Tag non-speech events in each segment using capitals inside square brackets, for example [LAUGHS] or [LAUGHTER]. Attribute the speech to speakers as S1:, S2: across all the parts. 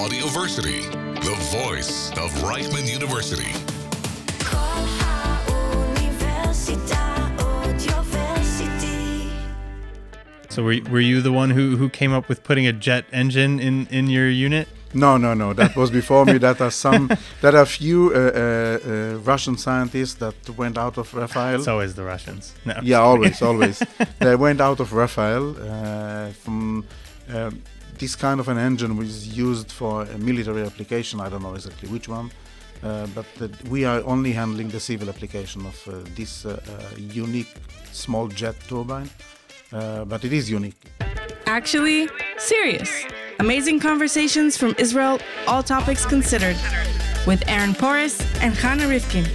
S1: Audioversity, the voice of Reichman University.
S2: So were you, were you the one who, who came up with putting a jet engine in, in your unit?
S3: No, no, no. That was before me. That are some. [LAUGHS] That are few uh, uh, uh, Russian scientists that went out of Rafael.
S2: It's always the Russians. No,
S3: yeah, always, always. [LAUGHS] They went out of Rafael uh, from. Um, this kind of an engine, is used for a military application. I don't know exactly which one, uh, but uh, we are only handling the civil application of uh, this uh, uh, unique small jet turbine. Uh, but it is unique.
S4: Actually, serious. Amazing conversations from Israel, all topics considered, with Aaron Poris and Hannah Rifkin.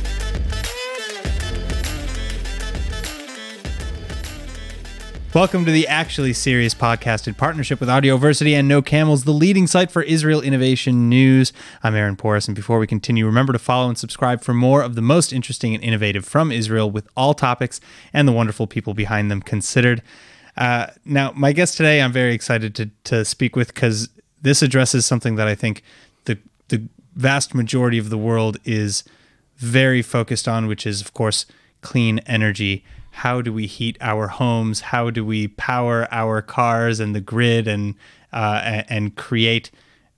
S2: Welcome to the Actually Serious podcast in partnership with Audioversity and No Camels, the leading site for Israel innovation news. I'm Aaron Poris, and before we continue, remember to follow and subscribe for more of the most interesting and innovative from Israel with all topics and the wonderful people behind them considered. Uh, now, my guest today, I'm very excited to, to speak with because this addresses something that I think the the vast majority of the world is very focused on, which is, of course, clean energy. How do we heat our homes? How do we power our cars and the grid and uh, and create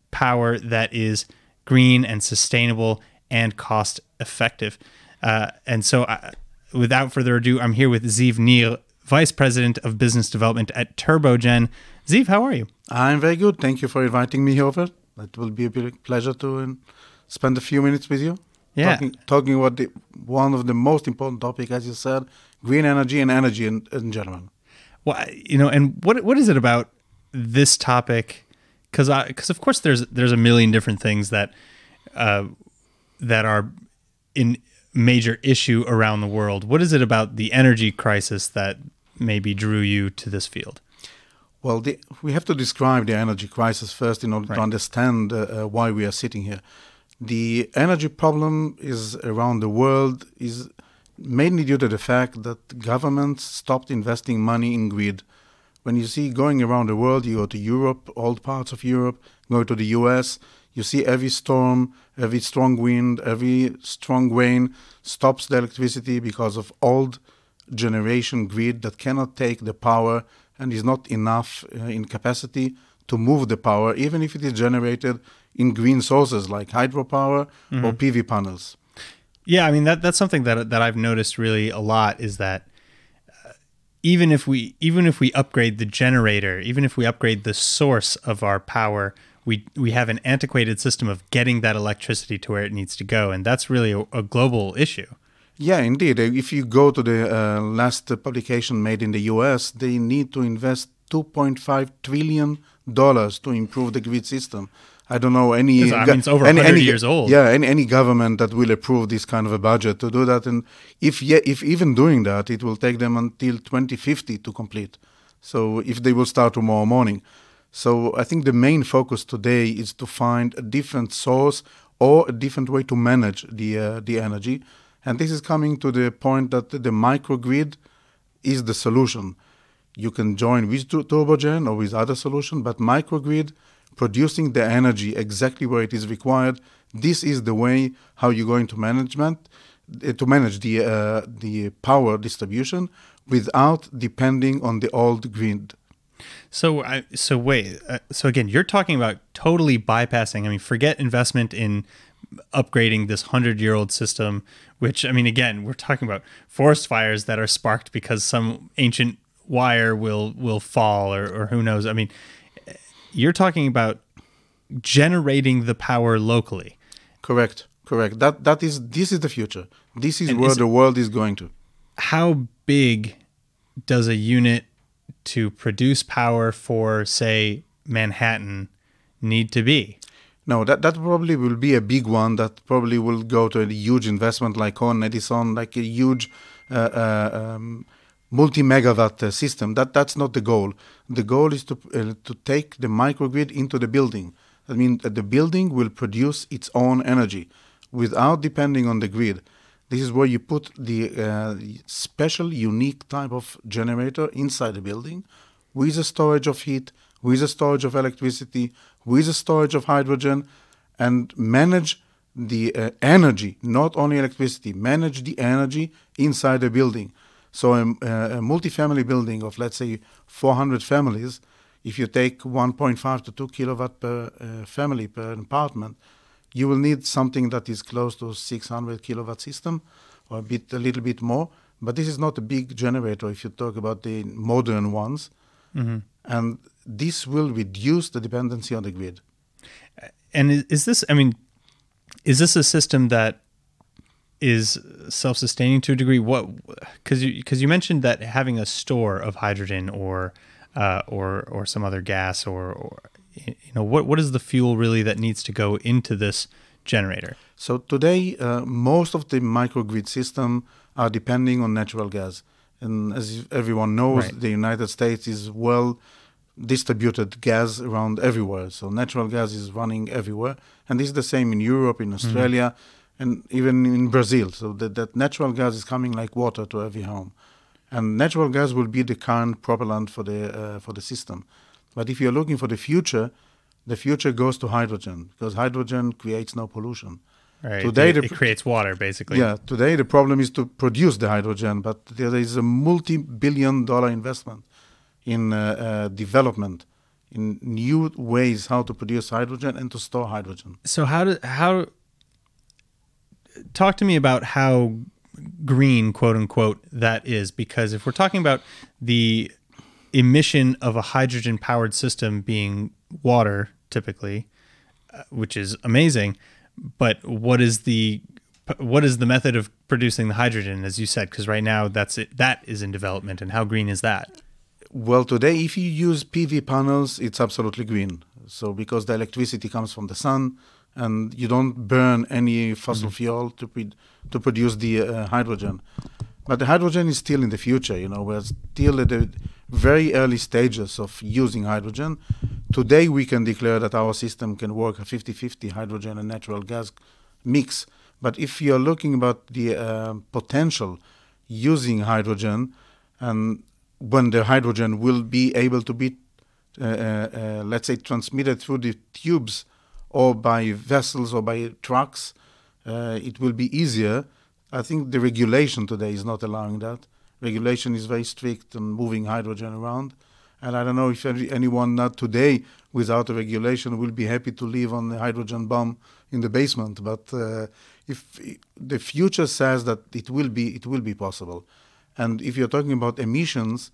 S2: power that is green and sustainable and cost effective? Uh, and so, uh, without further ado, I'm here with Ziv Nir, Vice President of Business Development at Turbogen. Ziv, how are you?
S3: I'm very good. Thank you for inviting me over. It will be a pleasure to uh, spend a few minutes with you.
S2: Yeah.
S3: Talking, talking about the, one of the most important topics, as you said, green energy and energy in, in general.
S2: Well, you know, and what what is it about this topic? Because because of course there's there's a million different things that uh, that are in major issue around the world. What is it about the energy crisis that maybe drew you to this field?
S3: Well, the, we have to describe the energy crisis first in order
S2: Right.
S3: to understand uh, uh, why we are sitting here. The energy problem is around the world is mainly due to the fact that governments stopped investing money in grid. When you see going around the world, you go to Europe, all parts of Europe, go to the US, you see every storm, every strong wind, every strong rain stops the electricity because of old generation grid that cannot take the power and is not enough uh, in capacity to move the power, even if it is generated in green sources like hydropower or PV panels.
S2: Yeah, I mean that that's something that that I've noticed really a lot is that uh, even if we even if we upgrade the generator, even if we upgrade the source of our power, we we have an antiquated system of getting that electricity to where it needs to go, and that's really a, a global issue.
S3: Yeah, indeed. Uh, If you go to the uh, last publication made in the US, they need to invest 2.5 trillion dollars to improve the grid system. I don't know any.
S2: I mean, it's over
S3: any,
S2: 100
S3: any-
S2: years old.
S3: Yeah, any, any government that will approve this kind of a budget to do that, and if ye- if even doing that, it will take them until 2050 to complete. So if they will start tomorrow morning, so I think the main focus today is to find a different source or a different way to manage the uh, the energy, and this is coming to the point that the microgrid is the solution. You can join with tu- Turbogen or with other solution, but microgrid producing the energy exactly where it is required. This is the way how you're going to management uh, to manage the uh, the power distribution without depending on the old grid.
S2: So, I, so wait. Uh, so again, you're talking about totally bypassing. I mean, forget investment in upgrading this hundred-year-old system. Which I mean, again, we're talking about forest fires that are sparked because some ancient wire will will fall, or, or who knows. I mean, you're talking about generating the power locally.
S3: Correct, correct. That that is this is the future. This is
S2: And
S3: where
S2: is-
S3: the world is going to.
S2: How big does a unit to produce power for, say, Manhattan need to be?
S3: No, that, that probably will be a big one. That probably will go to a huge investment like Con Edison, like a huge uh, uh, um, multi megawatt uh, system. That that's not the goal. The goal is to uh, to take the microgrid into the building. I mean, that the building will produce its own energy without depending on the grid. This is where you put the uh, special, unique type of generator inside the building, with a storage of heat, with a storage of electricity, with a storage of hydrogen, and manage the uh, energy, not only electricity, manage the energy inside the building. So a, a multi-family building of let's say 400 families, if you take 1.5 to 2 kilowatt per uh, family per apartment, you will need something that is close to 600 kilowatt system, or a bit, a little bit more. But this is not a big generator if you talk about the modern ones,
S2: Mm-hmm.
S3: and this will reduce the dependency on the grid.
S2: And is, is this? I mean, is this a system that is self-sustaining to a degree? What? Because you because you mentioned that having a store of hydrogen or uh, or or some other gas or, or you know what what is the fuel really that needs to go into this generator?
S3: So today, uh, most of the microgrid system are depending on natural gas, and as everyone knows,
S2: Right.
S3: the United States is well distributed gas around everywhere. So natural gas is running everywhere, and this is the same in Europe, in Australia, and even in Brazil. So that, that natural gas is coming like water to every home, and natural gas will be the current propellant for the uh, for the system. But if you're looking for the future, the future goes to hydrogen because hydrogen creates no pollution.
S2: Right.
S3: Today
S2: it,
S3: the
S2: it
S3: pr-
S2: creates water basically.
S3: Yeah, today the problem is to produce the hydrogen, but there is a multi-billion dollar investment in uh, uh, development, in new ways how to produce hydrogen and to store hydrogen.
S2: So how do how talk to me about how green quote unquote that is because if we're talking about the emission of a hydrogen powered system being water typically uh, which is amazing but what is the what is the method of producing the hydrogen as you said because right now that's it that is in development and how green is that
S3: Well, today, if you use PV panels, it's absolutely green. So because the electricity comes from the sun, and you don't burn any fossil fuel to pre- to produce the uh, hydrogen. But the hydrogen is still in the future. You know, we're still at the very early stages of using hydrogen. Today, we can declare that our system can work a 50-50 hydrogen and natural gas mix. But if you're looking about the uh, potential using hydrogen, and when the hydrogen will be able to be, uh, uh, uh, let's say, transmitted through the tubes or by vessels or by trucks, uh, it will be easier. I think the regulation today is not allowing that. Regulation is very strict on moving hydrogen around. And I don't know if anyone not today without a regulation will be happy to live on the hydrogen bomb in the basement. But uh, if the future says that it will be, it will be possible. And if you're talking about emissions,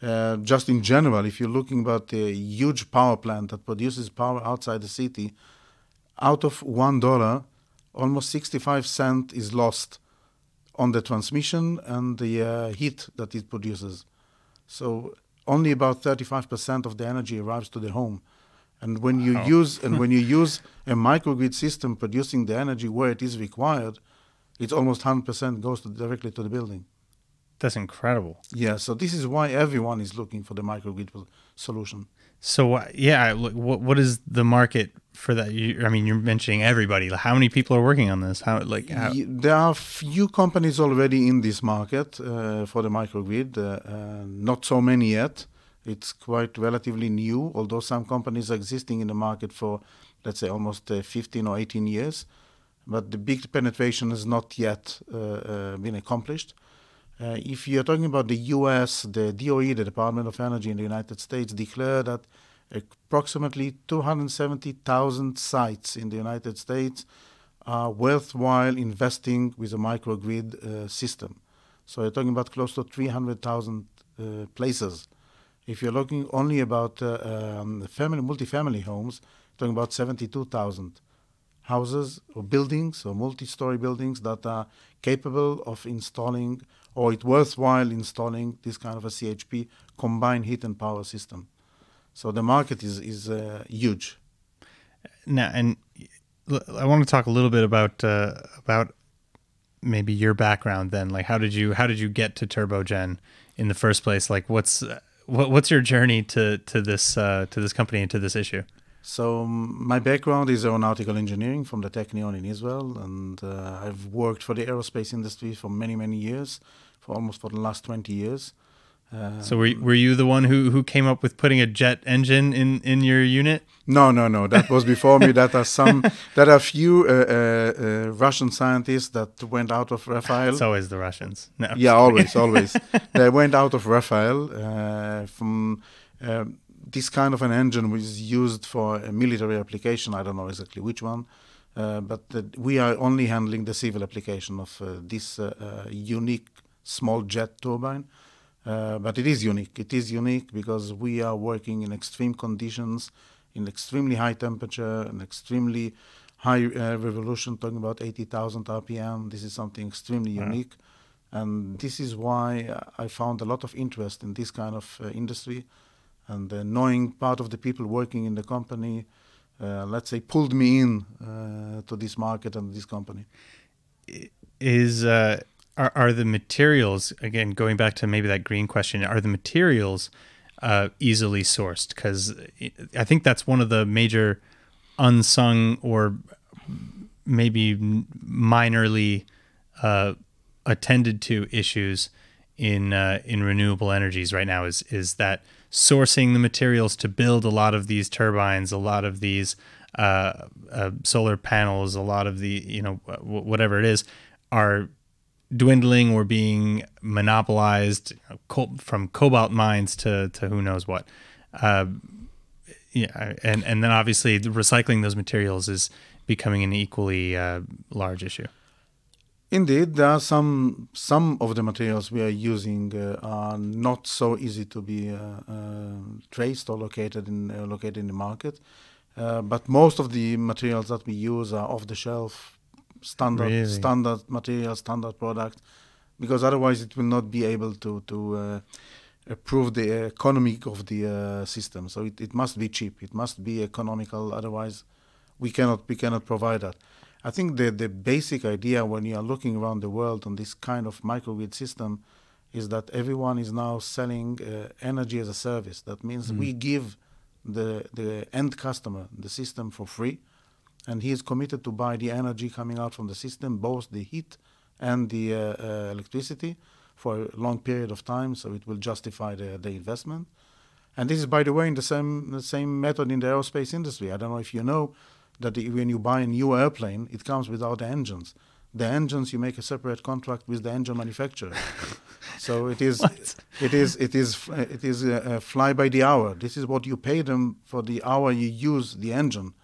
S3: uh, just in general, if you're looking about a huge power plant that produces power outside the city, out of one dollar, almost 65 cent is lost on the transmission and the uh, heat that it produces. So only about 35% of the energy arrives to the home. And when you use and when you [LAUGHS] use a microgrid system producing the energy where it is required, it's almost 100% goes to, directly to the building.
S2: that's incredible
S3: Yeah, so this is why everyone is looking for the microgrid solution.
S2: So uh, yeah, what what is the market for that? You, I mean, you're mentioning everybody. How many people are working on this? How like how,
S3: There are few companies already in this market uh, for the microgrid, uh, not so many yet. It's quite relatively new, although some companies are existing in the market for, let's say, almost uh, 15 or 18 years. But the big penetration has not yet uh, uh, been accomplished. Uh, if you're talking about the US, the DOE, the Department of Energy in the United States, declared that approximately 270,000 sites in the United States are worthwhile investing with a microgrid uh, system. So you're talking about close to 300,000 uh, places. If you're looking only about uh, um, family, multifamily homes, talking about 72,000 houses or buildings or multi-story buildings that are capable of installing or it's worthwhile installing this kind of a CHP combined heat and power system. So the market is is uh, huge.
S2: now? And I want to talk a little bit about uh, about maybe your background. Then, like, how did you how did you get to Turbogen in the first place? Like, what's what, what's your journey to to this uh, to this company and to this issue?
S3: So my background is aeronautical engineering from the Technion in Israel, and uh, I've worked for the aerospace industry for many many years, for almost for the last 20 years. Uh,
S2: So were, were you the one who, who came up with putting a jet engine in, in your unit?
S3: No, no, no. That was before me. That are some. [LAUGHS] That are few uh, uh, uh, Russian scientists that went out of Rafael.
S2: It's always the Russians. No,
S3: yeah, always, always. [LAUGHS] they went out of Rafael uh, from. Um, this kind of an engine was used for a military application. I don't know exactly which one, uh, but uh, we are only handling the civil application of uh, this uh, uh, unique small jet turbine. Uh, but it is unique. It is unique because we are working in extreme conditions, in extremely high temperature, and extremely high uh, revolution, talking about 80,000 RPM. This is something extremely
S2: Wow.
S3: unique. And this is why uh, I found a lot of interest in this kind of uh, industry. And uh, knowing part of the people working in the company, uh, let's say, pulled me in uh, to this market and this company.
S2: is uh, are, are the materials again going back to maybe that green question are the materials uh, easily sourced? Because i think that's one of the major unsung or maybe minorly uh, attended to issues in uh, in renewable energies right now is is that sourcing the materials to build a lot of these turbines, a lot of these uh, uh, solar panels, a lot of the you know whatever it is are dwindling or being monopolized from cobalt mines to to who knows what. Uh, yeah, and and then obviously the recycling those materials is becoming an equally uh, large issue.
S3: Indeed, there are some some of the materials we are using uh, are not so easy to be uh, uh, traced or located in uh, located in the market. But most of the materials that we use are off the shelf, standard
S2: Really?
S3: standard material, standard product, because otherwise it will not be able to to uh, approve the economic of the uh, system. So it, it must be cheap. It must be economical. Otherwise, we cannot we cannot provide that. I think the the basic idea when you are looking around the world on this kind of microgrid system is that everyone is now selling uh, energy as a service. That means we give the the end customer the system for free, and he is committed to buy the energy coming out from the system, both the heat and the uh, uh, electricity, for a long period of time. So it will justify the the investment. And this is, by the way, in the same the same method in the aerospace industry. I don't know if you know that the, when you buy a new airplane, it comes without the engines. The engines you make a separate contract with the engine manufacturer. [LAUGHS] so it is it is it is it is uh, uh, fly by the hour. This is what you pay them for the hour you use the engine,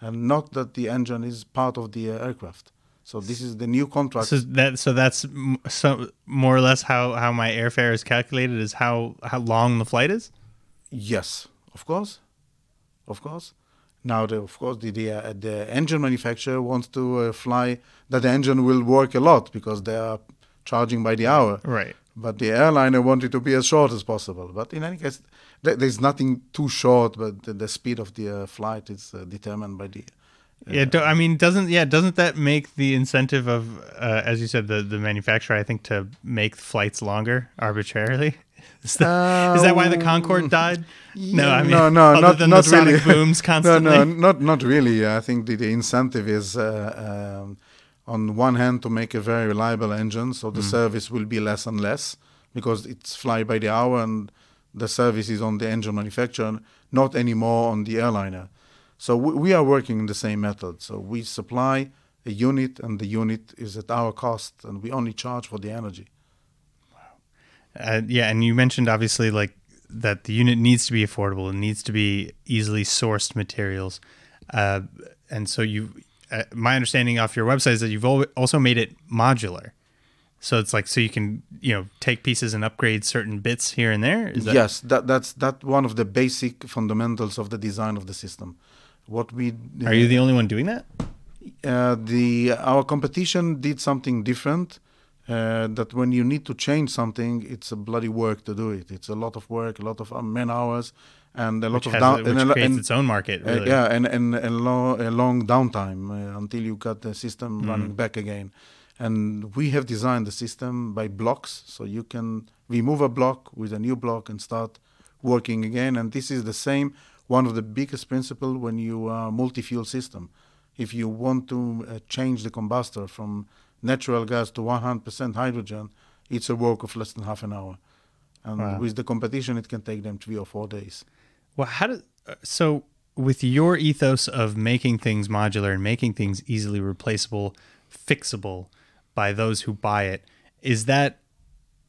S3: and not that the engine is part of the uh, aircraft. So this is the new contract.
S2: So that so that's m- so more or less how how my airfare is calculated is how how long the flight is.
S3: Yes, of course, of course. Now, the, of course, the the, uh, the engine manufacturer wants to uh, fly that the engine will work a lot because they are charging by the hour.
S2: Right.
S3: But the airliner wanted to be as short as possible. But in any case, th- there's nothing too short. But the, the speed of the uh, flight is uh, determined by the.
S2: Yeah, do, I mean, doesn't yeah, doesn't that make the incentive of, uh, as you said, the the manufacturer, I think, to make flights longer arbitrarily? [LAUGHS] Is that, is that why the Concorde died? no, I mean,
S3: no, no,
S2: other
S3: not,
S2: than
S3: not
S2: the sonic
S3: really.
S2: booms constantly. [LAUGHS]
S3: no, no, not not really. I think the, the incentive is uh, um, on one hand to make a very reliable engine, so
S2: Mm.
S3: the service will be less and less because it's fly by the hour and the service is on the engine manufacturer, not anymore on the airliner. So we, we are working in the same method. So we supply a unit, and the unit is at our cost, and we only charge for the energy.
S2: Uh, yeah, and you mentioned obviously like that the unit needs to be affordable. It needs to be easily sourced materials, uh, and so you. Uh, my understanding off your website is that you've also made it modular. So it's like so you can you know take pieces and upgrade certain bits here and there. Is that,
S3: yes, that that's that one of the basic fundamentals of the design of the system. What we
S2: Are you the only one doing that?
S3: uh, the our competition did something different. Uh, that when you need to change something, it's a bloody work to do it. It's a lot of work, a lot of uh, man hours, and a lot
S2: Which,
S3: of down.
S2: which
S3: and,
S2: creates
S3: and-
S2: its own market.
S3: uh,
S2: Really.
S3: yeah, and and a, lo- a long downtime uh, until you got the system
S2: Mm.
S3: running back again. And we have designed the system by blocks, so you can remove a block with a new block and start working again. And this is the same one of the biggest principle when you are multi-fuel system. If you want to uh, change the combustor from natural gas to 100% hydrogen, it's a work of less than half an hour. and
S2: Wow.
S3: with the competition, it can take them three or four days.
S2: Well, how do uh, so with your ethos of making things modular and making things easily replaceable, fixable by those who buy it, is that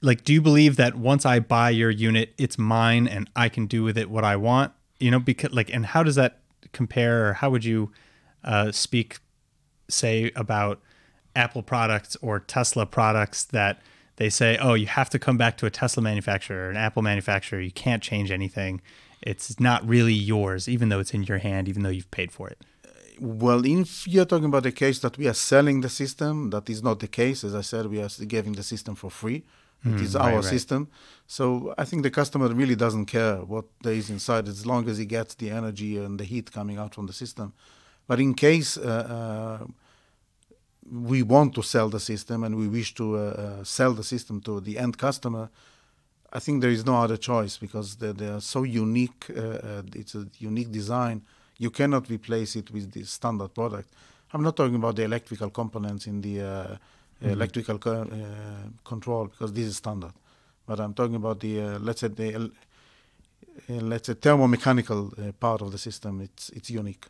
S2: like do you believe that once I buy your unit, it's mine and I can do with it what I want? You know, because like, and how does that compare, or how would you uh, speak, say, about Apple products or Tesla products that they say, oh, you have to come back to a Tesla manufacturer or an Apple manufacturer. You can't change anything. It's not really yours, even though it's in your hand, even though you've paid for it.
S3: Well, if you're talking about the case that we are selling the system, that is not the case. As I said, we are giving the system for free. It is
S2: Mm, right,
S3: our
S2: right.
S3: system. So I think the customer really doesn't care what there is inside as long as he gets the energy and the heat coming out from the system. But in case uh, uh, we want to sell the system and we wish to uh, uh, sell the system to the end customer, I think there is no other choice because they, they are so unique. Uh, uh, it's a unique design. You cannot replace it with the standard product. I'm not talking about the electrical components in the uh, electrical co- uh, control because this is standard. But I'm talking about the uh, let's say the el- uh, let's say thermomechanical uh, part of the system. It's it's unique.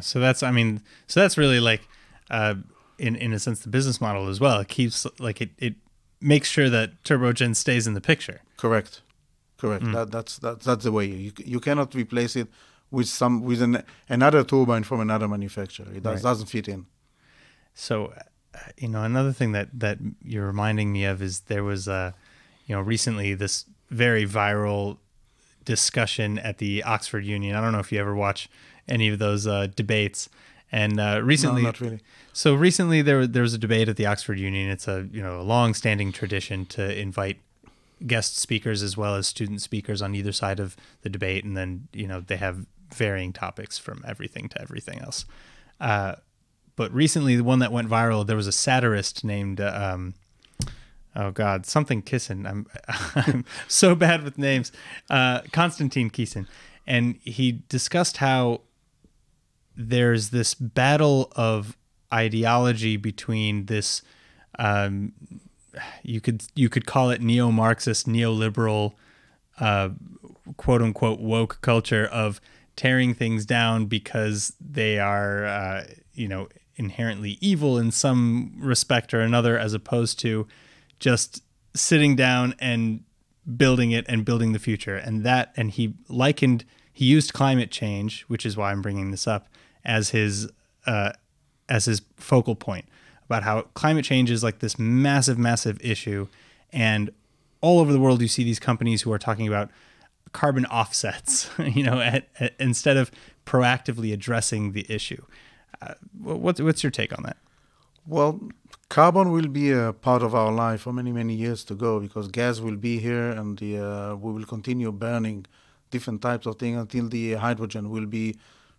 S2: So that's, I mean, so that's really like, uh, in in a sense, the business model as well. It keeps like it it makes sure that Turbogen stays in the picture.
S3: Correct, correct. That, that's that, that's the way you you cannot replace it with some with an, another turbine from another manufacturer. It does,
S2: Right.
S3: doesn't fit in.
S2: So, uh, you know, another thing that that you're reminding me of is there was a, you know, recently this very viral discussion at the Oxford Union. I don't know if you ever watch any of those uh, debates. And uh, recently,
S3: not really.
S2: So recently, there there was a debate at the Oxford Union. It's a you know a long-standing tradition to invite guest speakers as well as student speakers on either side of the debate, and then you know they have varying topics from everything to everything else. Uh, but recently, the one that went viral, there was a satirist named uh, um, oh god, something Kissin. I'm [LAUGHS] I'm so bad with names. Uh, Konstantin Kissin, and he discussed how there's this battle of ideology between this um, you could you could call it neo-Marxist, neoliberal, uh, quote unquote woke culture of tearing things down because they are uh, you know inherently evil in some respect or another, as opposed to just sitting down and building it and building the future. And that and he likened he used climate change, which is why I'm bringing this up as his uh, as his focal point about how climate change is like this massive, massive issue, and all over the world you see these companies who are talking about carbon offsets, [LAUGHS] you know, at, at, instead of proactively addressing the issue. Uh, wh- what's what's your take on that?
S3: Well, carbon will be a part of our life for many, many years to go because gas will be here and the, uh, we will continue burning different types of things until the hydrogen will be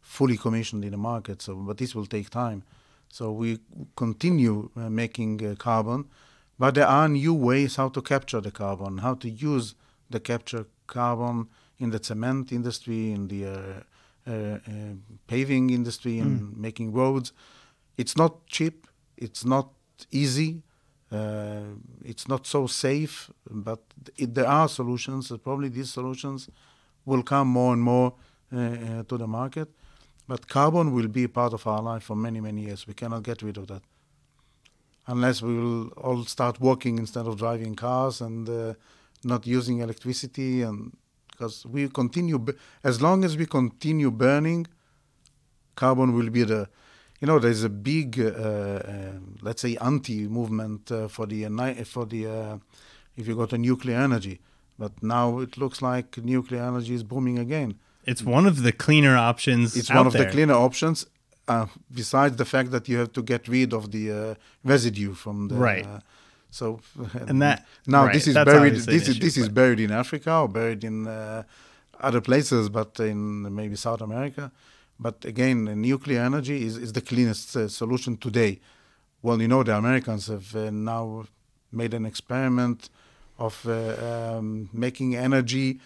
S3: fully commissioned in the market. So, but this will take time. So we continue uh, making uh, carbon, but there are new ways how to capture the carbon, how to use the capture carbon in the cement industry, in the uh, uh, uh, paving industry, and making roads. It's not cheap. It's not easy. Uh, it's not so safe, but it, there are solutions. Probably these solutions will come more and more to the market. But carbon will be part of our life for many, many years. We cannot get rid of that. Unless we will all start walking instead of driving cars and uh, not using electricity. And because we continue, as long as we continue burning, carbon will be the, you know, there's a big, uh, uh, let's say, anti-movement uh, for the for the uh, if you go to nuclear energy. But now it looks like nuclear energy is booming again.
S2: It's one of the cleaner options.
S3: It's one of
S2: there.
S3: the cleaner options. Uh, besides the fact that you have to get rid of the uh, residue from the
S2: Right.
S3: Uh, so [LAUGHS]
S2: And that-
S3: now
S2: right,
S3: this is buried. This is this is buried in Africa or buried in uh, other places, but in maybe South America. But again, nuclear energy is, is the cleanest uh, solution today. Well, you know, the Americans have uh, now made an experiment of uh, um, making energy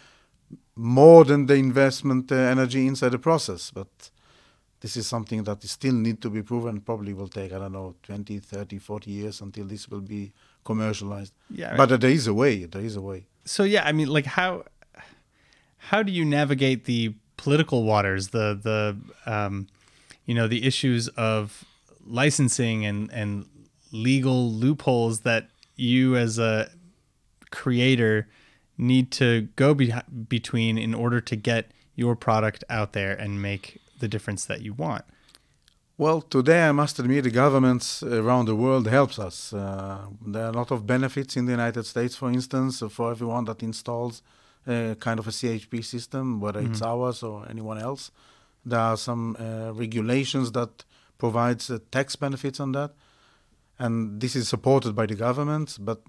S3: more than the investment uh, energy inside the process. But this is something that is still need to be proven. Probably will take, I don't know, 20, 30, 40 years until this will be commercialized.
S2: Yeah,
S3: But there is a way. There is a way.
S2: so yeah, I mean, like how how do you navigate the political waters, the the um, you know the issues of licensing and and legal loopholes that you as a creator need to go be- between in order to get your product out there and make the difference that you want.
S3: Well, today I must admit the governments around the world helps us. Uh, there are a lot of benefits in the United States, for instance, for everyone that installs a kind of a CHP system, whether mm-hmm. it's ours or anyone else. There are some uh, regulations that provides uh, tax benefits on that and this is supported by the government. But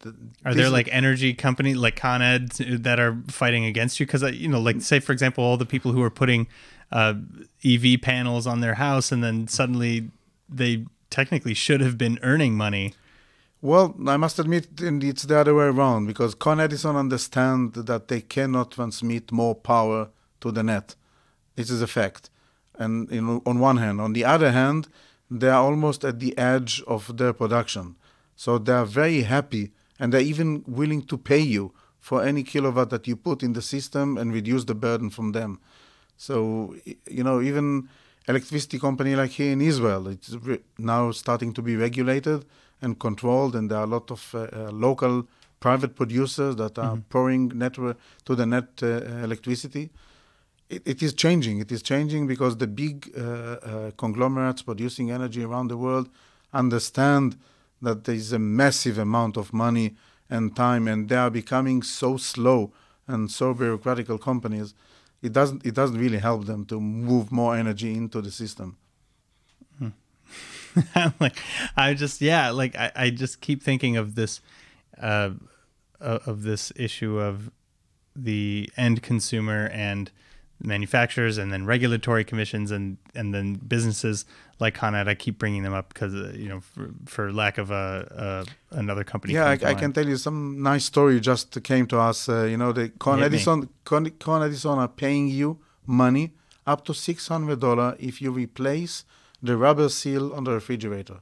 S2: are there like energy company like Con Ed that are fighting against you? Because uh, you know, like say for example, all the people who are putting uh, PV panels on their house, and then suddenly they technically should have been earning money.
S3: Well, I must admit it's the other way around because Con Edison understand that they cannot transmit more power to the net. This is a fact. And you know, on one hand, on the other hand, they are almost at the edge of their production. So they are very happy and they're even willing to pay you for any kilowatt that you put in the system and reduce the burden from them. So, you know, even electricity company like here in Israel, it's re- now starting to be regulated and controlled, and there are a lot of uh, uh, local private producers that are mm-hmm. pouring network to the net uh, electricity it, it is changing. It is changing because the big uh, uh, conglomerates producing energy around the world understand that there is a massive amount of money and time, and they are becoming so slow and so bureaucratical companies. It doesn't. It doesn't really help them to move more energy into the system. [LAUGHS]
S2: Like, I just yeah, like I, I just keep thinking of this, uh, of this issue of the end consumer and manufacturers and then regulatory commissions and and then businesses like Con Ed. I keep bringing them up because uh, you know for, for, lack of a, a another company.
S3: Yeah, I, I, can tell you some nice story just came to us. Uh, you know, the Con Edison Con, Con Edison are paying you money up to six hundred dollar if you replace the rubber seal on the refrigerator,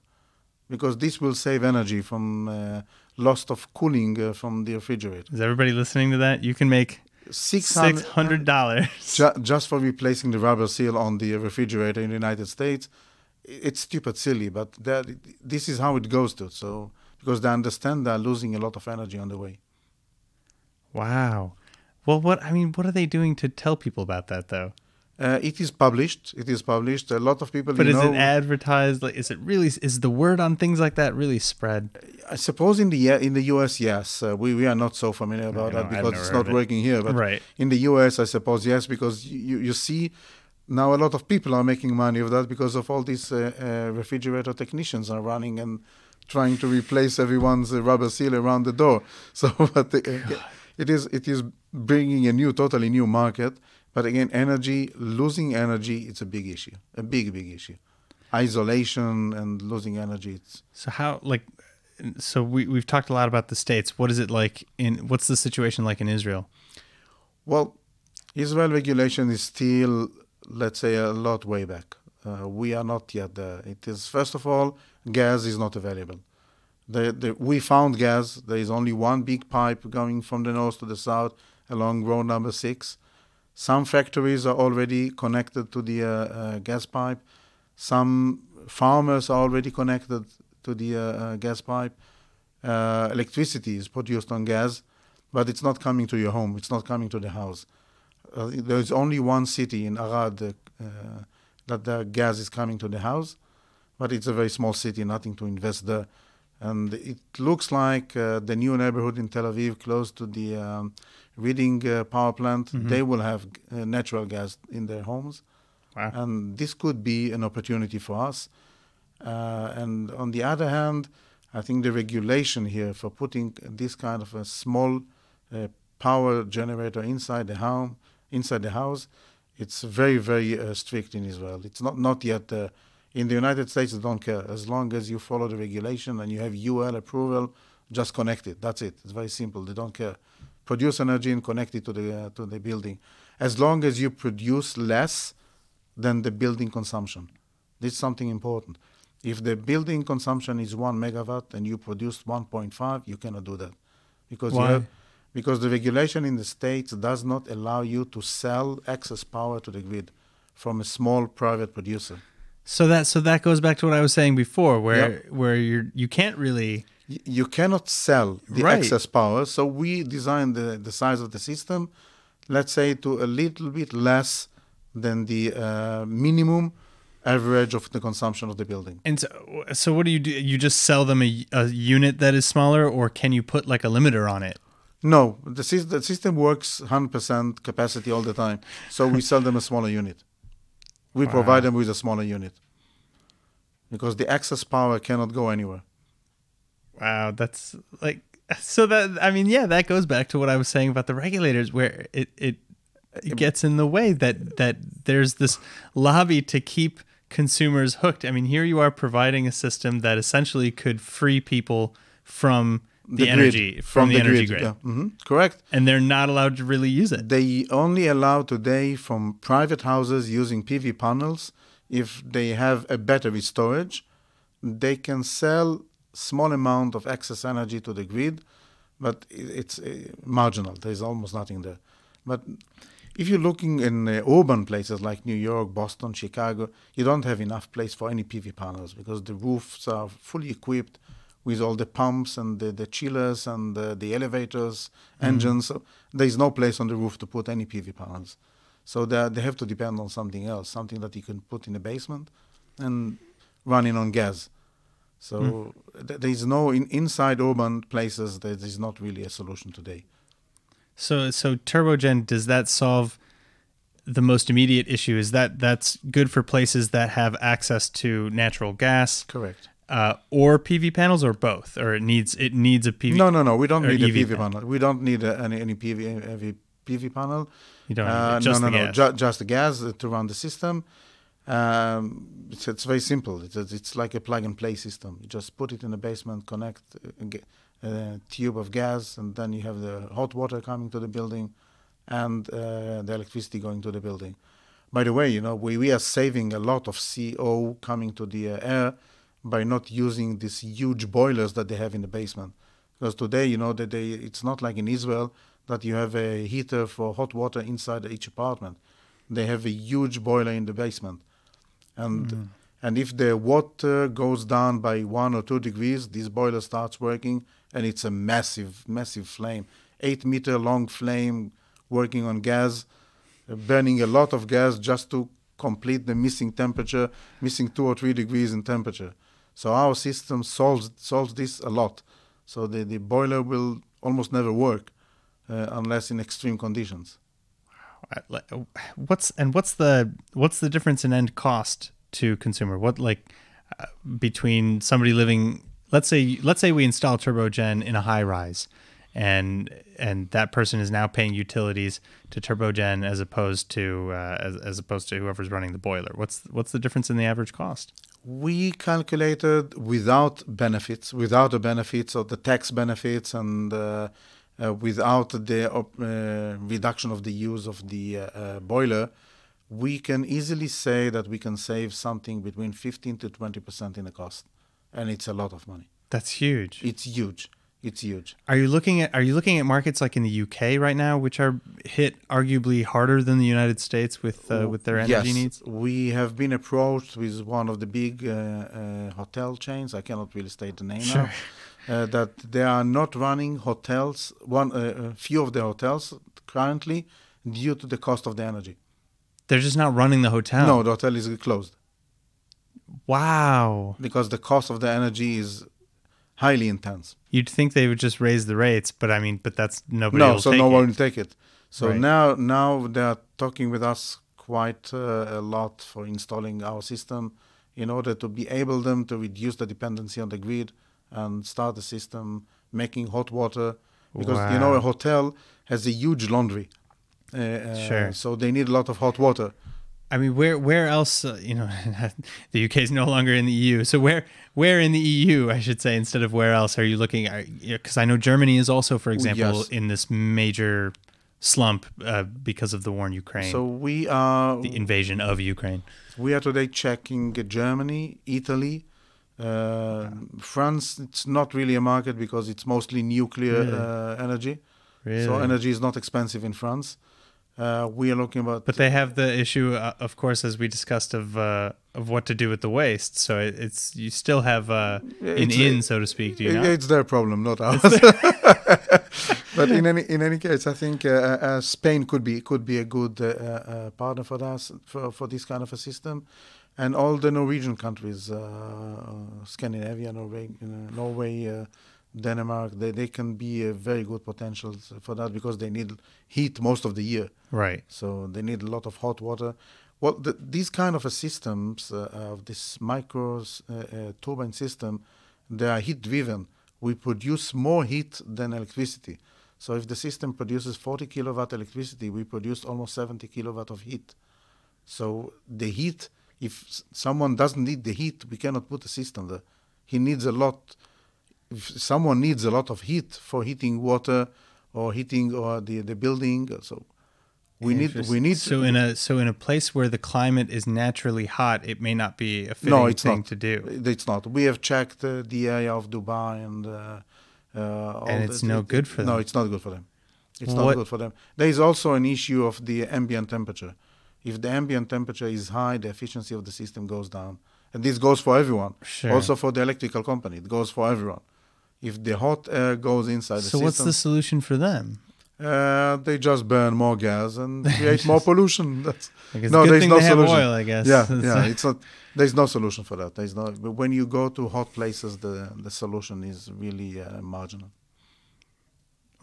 S3: because this will save energy from uh, loss of cooling uh, from the refrigerator.
S2: Is everybody listening to that? You can make Six hundred dollars
S3: ju- just for replacing the rubber seal on the refrigerator in the United States. It's stupid, silly, but that this is how it goes to. So because they understand they're losing a lot of energy on the way.
S2: Wow. Well, what I mean, what are they doing to tell people about that, though?
S3: Uh, it is published. It is published. A lot of people.
S2: But is
S3: know,
S2: it advertised? Like, is it really? Is the word on things like that really spread?
S3: I suppose in the in the U.S. yes. Uh, we we are not so familiar about that because it's not working here. But
S2: right.
S3: in the U.S., I suppose yes, because you you see now a lot of people are making money of that because of all these uh, uh refrigerator technicians are running and trying to replace everyone's uh, rubber seal around the door. [LAUGHS] So, but the, it is it is bringing a new, totally new market but again, energy, losing energy, it's a big issue, a big, big issue. Isolation and losing energy. It's
S2: so how like so we we've talked a lot about the states. What is it like in what's the situation like in Israel?
S3: Well, Israel regulation is still, let's say, a lot way back. Uh, we are not yet there. It is first of all, gas is not available. The, the, we found gas. There is only one big pipe going from the north to the south along road number six. Some factories are already connected to the uh, uh, gas pipe. Some farmers are already connected to the uh, gas pipe. electricity is produced on gas, but it's not coming to your home. It's not coming to the house. there is only one city in Arad that the gas is coming to the house, but it's a very small city, nothing to invest there. And it looks like uh, the new neighborhood in Tel Aviv, close to the um, Reading uh, power plant, mm-hmm. they will have uh, natural gas in their homes. Wow. And this could be an opportunity for us. Uh, and on the other hand, I think the regulation here for putting this kind of a small uh, power generator inside the home, inside the house, it's very, very uh, strict in Israel. It's not, not yet uh, in the United States, they don't care. As long as you follow the regulation and you have UL approval, just connect it. That's it. It's very simple. They don't care. Produce energy and connect it to the uh, to the building. As long as you produce less than the building consumption, this is something important. If the building consumption is one megawatt and you produce 1.5, you cannot do that because
S2: Why?
S3: you have because the regulation in the states does not allow you to sell excess power to the grid from a small private producer.
S2: So that so that goes back to what I was saying before, where
S3: Yep.
S2: where you're you can't really
S3: You cannot sell the
S2: Right.
S3: excess power, so we designed the, the size of the system, let's say, to a little bit less than the uh, minimum average of the consumption of the building.
S2: And so, so what do you do? You just sell them a, a unit that is smaller, or can you put like a limiter on it?
S3: No, the, the system works 100% capacity all the time. So we sell them a smaller unit. We provide them with a smaller unit because the excess power cannot go anywhere.
S2: Wow, that's like so that I mean, yeah, that goes back to what I was saying about the regulators, where it it, it gets in the way that that there's this lobby to keep consumers hooked. I mean, here you are providing a system that essentially could free people from the,
S3: grid,
S2: energy from, the, energy grid,
S3: Yeah, hmm correct.
S2: and they're not allowed to really use it.
S3: They only allow today from private houses using PV panels if they have a battery storage. They can sell small amount of excess energy to the grid, but it's uh, marginal. There's almost nothing there. But if you're looking in uh, urban places like New York, Boston, Chicago, you don't have enough place for any PV panels because the roofs are fully equipped with all the pumps and the, the chillers and the, the elevators, mm-hmm. engines. So there's no place on the roof to put any PV panels. So they, they have to depend on something else, something that you can put in the basement and running on gas. So mm-hmm. th- there is no in, inside urban places. There is not really a solution today.
S2: So so turbogen does that solve the most immediate issue? Is that that's good for places that have access to natural gas,
S3: Correct.
S2: Uh, or PV panels, or both, or it needs it needs a PV.
S3: No, no, no. We don't need a PV
S2: panel.
S3: panel. We don't need a, any any PV heavy PV panel.
S2: You don't need
S3: Uh,
S2: just
S3: no,
S2: the
S3: no,
S2: gas.
S3: no. Ju- just the gas uh, to run the system. Um, it's, it's very simple. It's, it's like a plug and play system. You just put it in the basement, connect a, a tube of gas, and then you have the hot water coming to the building, and uh, the electricity going to the building. By the way, you know we, we are saving a lot of CO coming to the uh, air by not using these huge boilers that they have in the basement. Because today, you know, that they it's not like in Israel that you have a heater for hot water inside each apartment. They have a huge boiler in the basement, and and if the water goes down by one or two degrees, this boiler starts working, and it's a massive, massive flame, eight meter long flame, working on gas, uh, burning a lot of gas just to complete the missing temperature, missing two or three degrees in temperature. So our system solves solves this a lot. So the, the boiler will almost never work uh, unless in extreme conditions.
S2: What's and what's the what's the difference in end cost to consumer? What like uh, between somebody living, let's say let's say we install turbogen in a high rise, and and that person is now paying utilities to turbogen as opposed to uh, as, as opposed to whoever's running the boiler. What's what's the difference in the average cost?
S3: We calculated without benefits, without the benefits of the tax benefits and uh, uh, without the uh, reduction of the use of the uh, uh, boiler, we can easily say that we can save something between 15 to 20% in the cost. And it's a lot of money.
S2: That's huge.
S3: It's huge. It's huge.
S2: Are you looking at Are you looking at markets like in the UK right now, which are hit arguably harder than the United States with uh, with their energy
S3: yes,
S2: needs?
S3: We have been approached with one of the big uh, uh, hotel chains. I cannot really state the name
S2: Sure.
S3: now. Uh, that they are not running hotels. One, uh, a few of the hotels currently due to the cost of the energy.
S2: They're just not running the hotel.
S3: No, the hotel is closed
S2: Wow.
S3: because the cost of the energy is highly intense.
S2: You'd think they would just raise the rates, but I mean, but that's nobody.
S3: no,
S2: will
S3: so no one will take it. So
S2: Right.
S3: now, now they are talking with us quite uh, a lot for installing our system in order to be able them to reduce the dependency on the grid and start the system making hot water because you know a hotel has a huge laundry. Uh, uh,
S2: Sure.
S3: So they need a lot of hot water.
S2: I mean, where where else? Uh, you know, [LAUGHS] the UK is no longer in the EU. So where where in the EU, I should say, instead of where else are you looking? Because I know Germany is also, for example,
S3: yes.
S2: in this major slump uh, because of the war in Ukraine,
S3: So we are
S2: the invasion of Ukraine.
S3: We are today checking uh, Germany, Italy, uh, France. It's not really a market because it's mostly nuclear uh, energy.
S2: Really?
S3: So energy is not expensive in France. Uh, we are looking about.
S2: But they have the issue, uh, of course, as we discussed, of uh, of what to do with the waste. So it, it's you still have uh, an
S3: it's-
S2: in, so to speak. Do you
S3: It-
S2: not?
S3: It's their problem, not ours. [LAUGHS] but in any in any case, I think uh, uh, Spain could be could be a good partner for us for, for this kind of a system, and all the Norwegian countries, Scandinavia, Norway, Norway, uh, Denmark, they they can be a very good potentials for that because they need heat most of the year.
S2: Right.
S3: So they need a lot of hot water. Well, the, these kind of a systems uh, of this micro uh, uh, turbine system, they are heat driven. We produce more heat than electricity. So if the system produces 40 kilowatt electricity, we produce almost 70 kilowatt of heat. So the heat, if someone doesn't need the heat, we cannot put a system there. He needs a lot. If someone needs a lot of heat for heating water or heating or the, the building, so we need we need
S2: so in a so in a place where the climate is naturally hot, it may not be a fitting
S3: no, it's
S2: thing
S3: not.
S2: to do,
S3: It's not. We have checked uh, the area of Dubai and uh, uh, all
S2: And it's no good for them.
S3: No, it's not good for them. It's
S2: What-
S3: not good for them. There is also an issue of the ambient temperature. If the ambient temperature is high, the efficiency of the system goes down, and this goes for everyone.
S2: Sure.
S3: Also for the electrical company, it goes for everyone. If the hot air goes inside
S2: So
S3: the
S2: what's the solution for them?
S3: uh, they just burn more gas and [LAUGHS] create more pollution. That's
S2: Like
S3: no, there's no solution.
S2: oil, I guess.
S3: Yeah,
S2: It's [LAUGHS]
S3: yeah.
S2: like-
S3: It's not. There's no solution for that. There's no. But when you go to hot places, the the solution is really uh, marginal.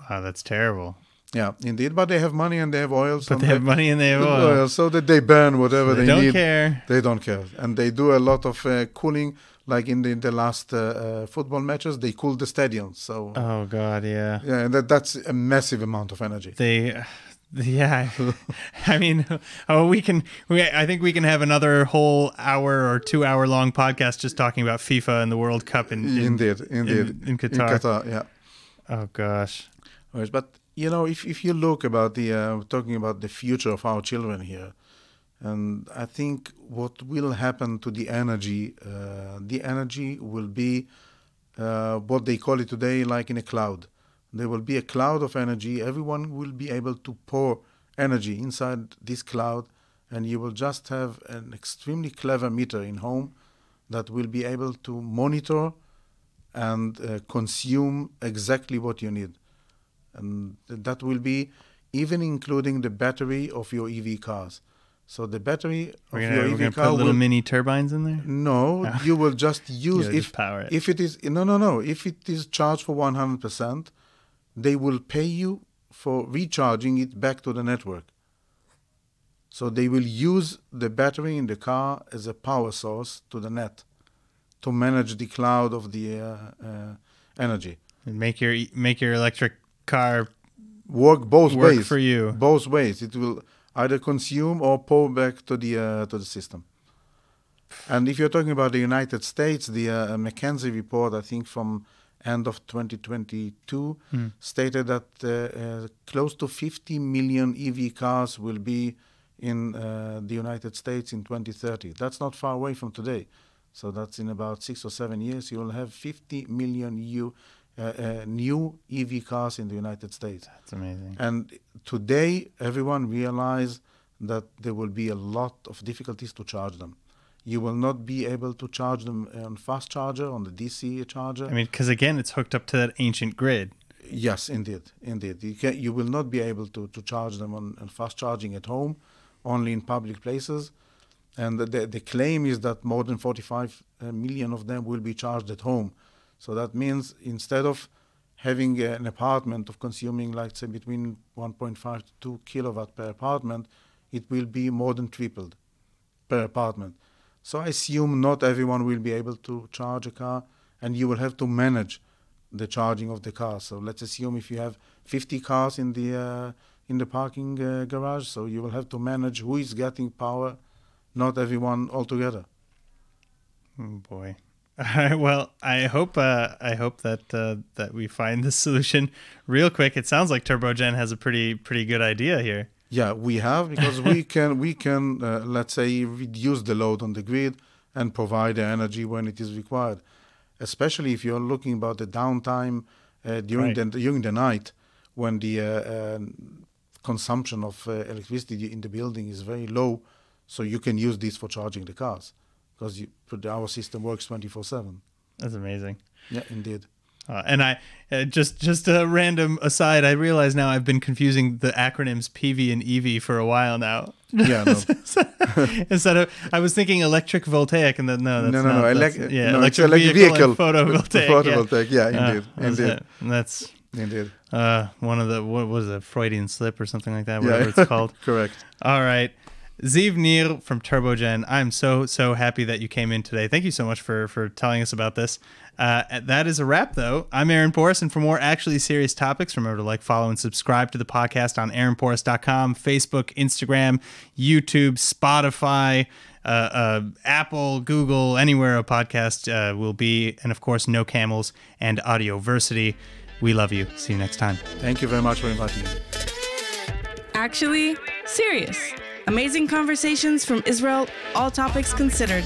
S2: Wow, that's terrible.
S3: Yeah, indeed. But they have money and they have oil. So
S2: But they have money and they have oil.
S3: oil, so that they burn whatever
S2: They
S3: they,
S2: don't
S3: need.
S2: care.
S3: They don't care, and they do a lot of uh, cooling. Like in the, in the last uh, uh, football matches, they cool the stadiums. So
S2: Oh God, yeah.
S3: yeah, and that, that's a massive amount of energy.
S2: They, [LAUGHS] yeah. I mean, oh, we can. We, I think we can have another whole hour or two hour long podcast just talking about FIFA and the World Cup in, in
S3: indeed, indeed.
S2: in Qatar.
S3: In Qatar, yeah.
S2: Oh gosh.
S3: But you know, if if you look about the uh, talking about the future of our children here, and I think what will happen to the energy, uh, the energy will be uh, what they call it today, like in a cloud. There will be a cloud of energy. Everyone will be able to pour energy inside this cloud, and you will just have an extremely clever meter in home that will be able to monitor and uh, consume exactly what you need and th- that will be even including the battery of your EV cars. So the battery
S2: We're
S3: of
S2: gonna,
S3: your
S2: we're gonna
S3: car
S2: put little
S3: will
S2: mini turbines in there.
S3: no,
S2: Oh. [LAUGHS]
S3: you will just use if
S2: just power it.
S3: if it is no no no if it is charged for one hundred percent, they will pay you for recharging it back to the network. So they will use the battery in the car as a power source to the net to manage the cloud of the uh, uh, energy.
S2: And make your make your electric car
S3: work both
S2: Work
S3: ways
S2: for you.
S3: Both ways. It will either consume or pour back to the uh, to the system. And if you're talking about the United States, the uh, McKinsey report, I think from end of 2022,
S2: Hmm.
S3: stated that uh, uh, close to 50 million EV cars will be in uh, the United States in 2030. That's not far away from today. So that's in about six or seven years, you will have 50 million EU, new EV cars in the United States.
S2: That's amazing.
S3: And today, everyone realizes that there will be a lot of difficulties to charge them. You will not be able to charge them on fast charger, on the DC charger.
S2: I mean, because again, it's hooked up to that ancient grid.
S3: yes, indeed, indeed. You can, you will not be able to, to charge them on, on fast charging at home, only in public places. And the, the claim is that more than 45 uh, of them will be charged at home. So that means instead of having uh, an apartment of consuming, like say, between 1.5 to 2 kilowatt per apartment, it will be more than tripled per apartment. So I assume not everyone will be able to charge a car, and you will have to manage the charging of the car. So let's assume if you have 50 cars in the uh, in the parking uh, garage, so you will have to manage who is getting power, not everyone altogether.
S2: Oh boy. All right. Well, I hope uh, I hope that uh, that we find the solution real quick. It sounds like TurboGen has a pretty pretty good idea here.
S3: Yeah, we have because we [LAUGHS] can we can uh, let's say reduce the load on the grid and provide the energy when it is required. Especially if you're looking about the downtime uh, during
S2: Right.
S3: the during the night, when the uh, uh, consumption of uh, electricity in the building is very low, so you can use this for charging the cars because you, our system works 24 7.
S2: That's amazing.
S3: Yeah, indeed.
S2: Uh, and I uh, just just a random aside. I realize now I've been confusing the acronyms PV and EV for a while now.
S3: Yeah, no. [LAUGHS]
S2: Instead of I was thinking electric voltaic, and then no, that's
S3: no, no,
S2: not,
S3: no.
S2: that's- yeah,
S3: no,
S2: electric
S3: electric
S2: vehicle,
S3: vehicle.
S2: photovoltaic.
S3: Photovoltaic, yeah,
S2: yeah.
S3: indeed,
S2: Uh, that's
S3: indeed.
S2: it. That's
S3: Indeed.
S2: uh, one of the what was it, Freudian slip or something like that,
S3: Yeah.
S2: whatever it's called. [LAUGHS]
S3: Correct.
S2: All right. Ziv Nir from TurboGen, I'm so, so happy that you came in today. Thank you so much for, for telling us about this. Uh, that is a wrap, though. I'm Aaron Poris, and for more actually serious topics, remember to like, follow, and subscribe to the podcast on aaronporis.com, Facebook, Instagram, YouTube, Spotify, uh, uh, Apple, Google, anywhere a podcast uh, will be, and of course, No Camels and Audioversity. We love you. See you next time.
S3: Thank you very much for inviting me.
S4: Actually, serious. Amazing conversations from Israel, all topics considered,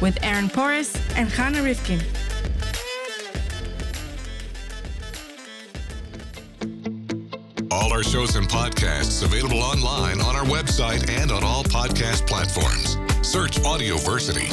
S4: with Aaron Poris and Hannah Rifkin.
S1: All our shows and podcasts available online on our website and on all podcast platforms. Search Audioversity.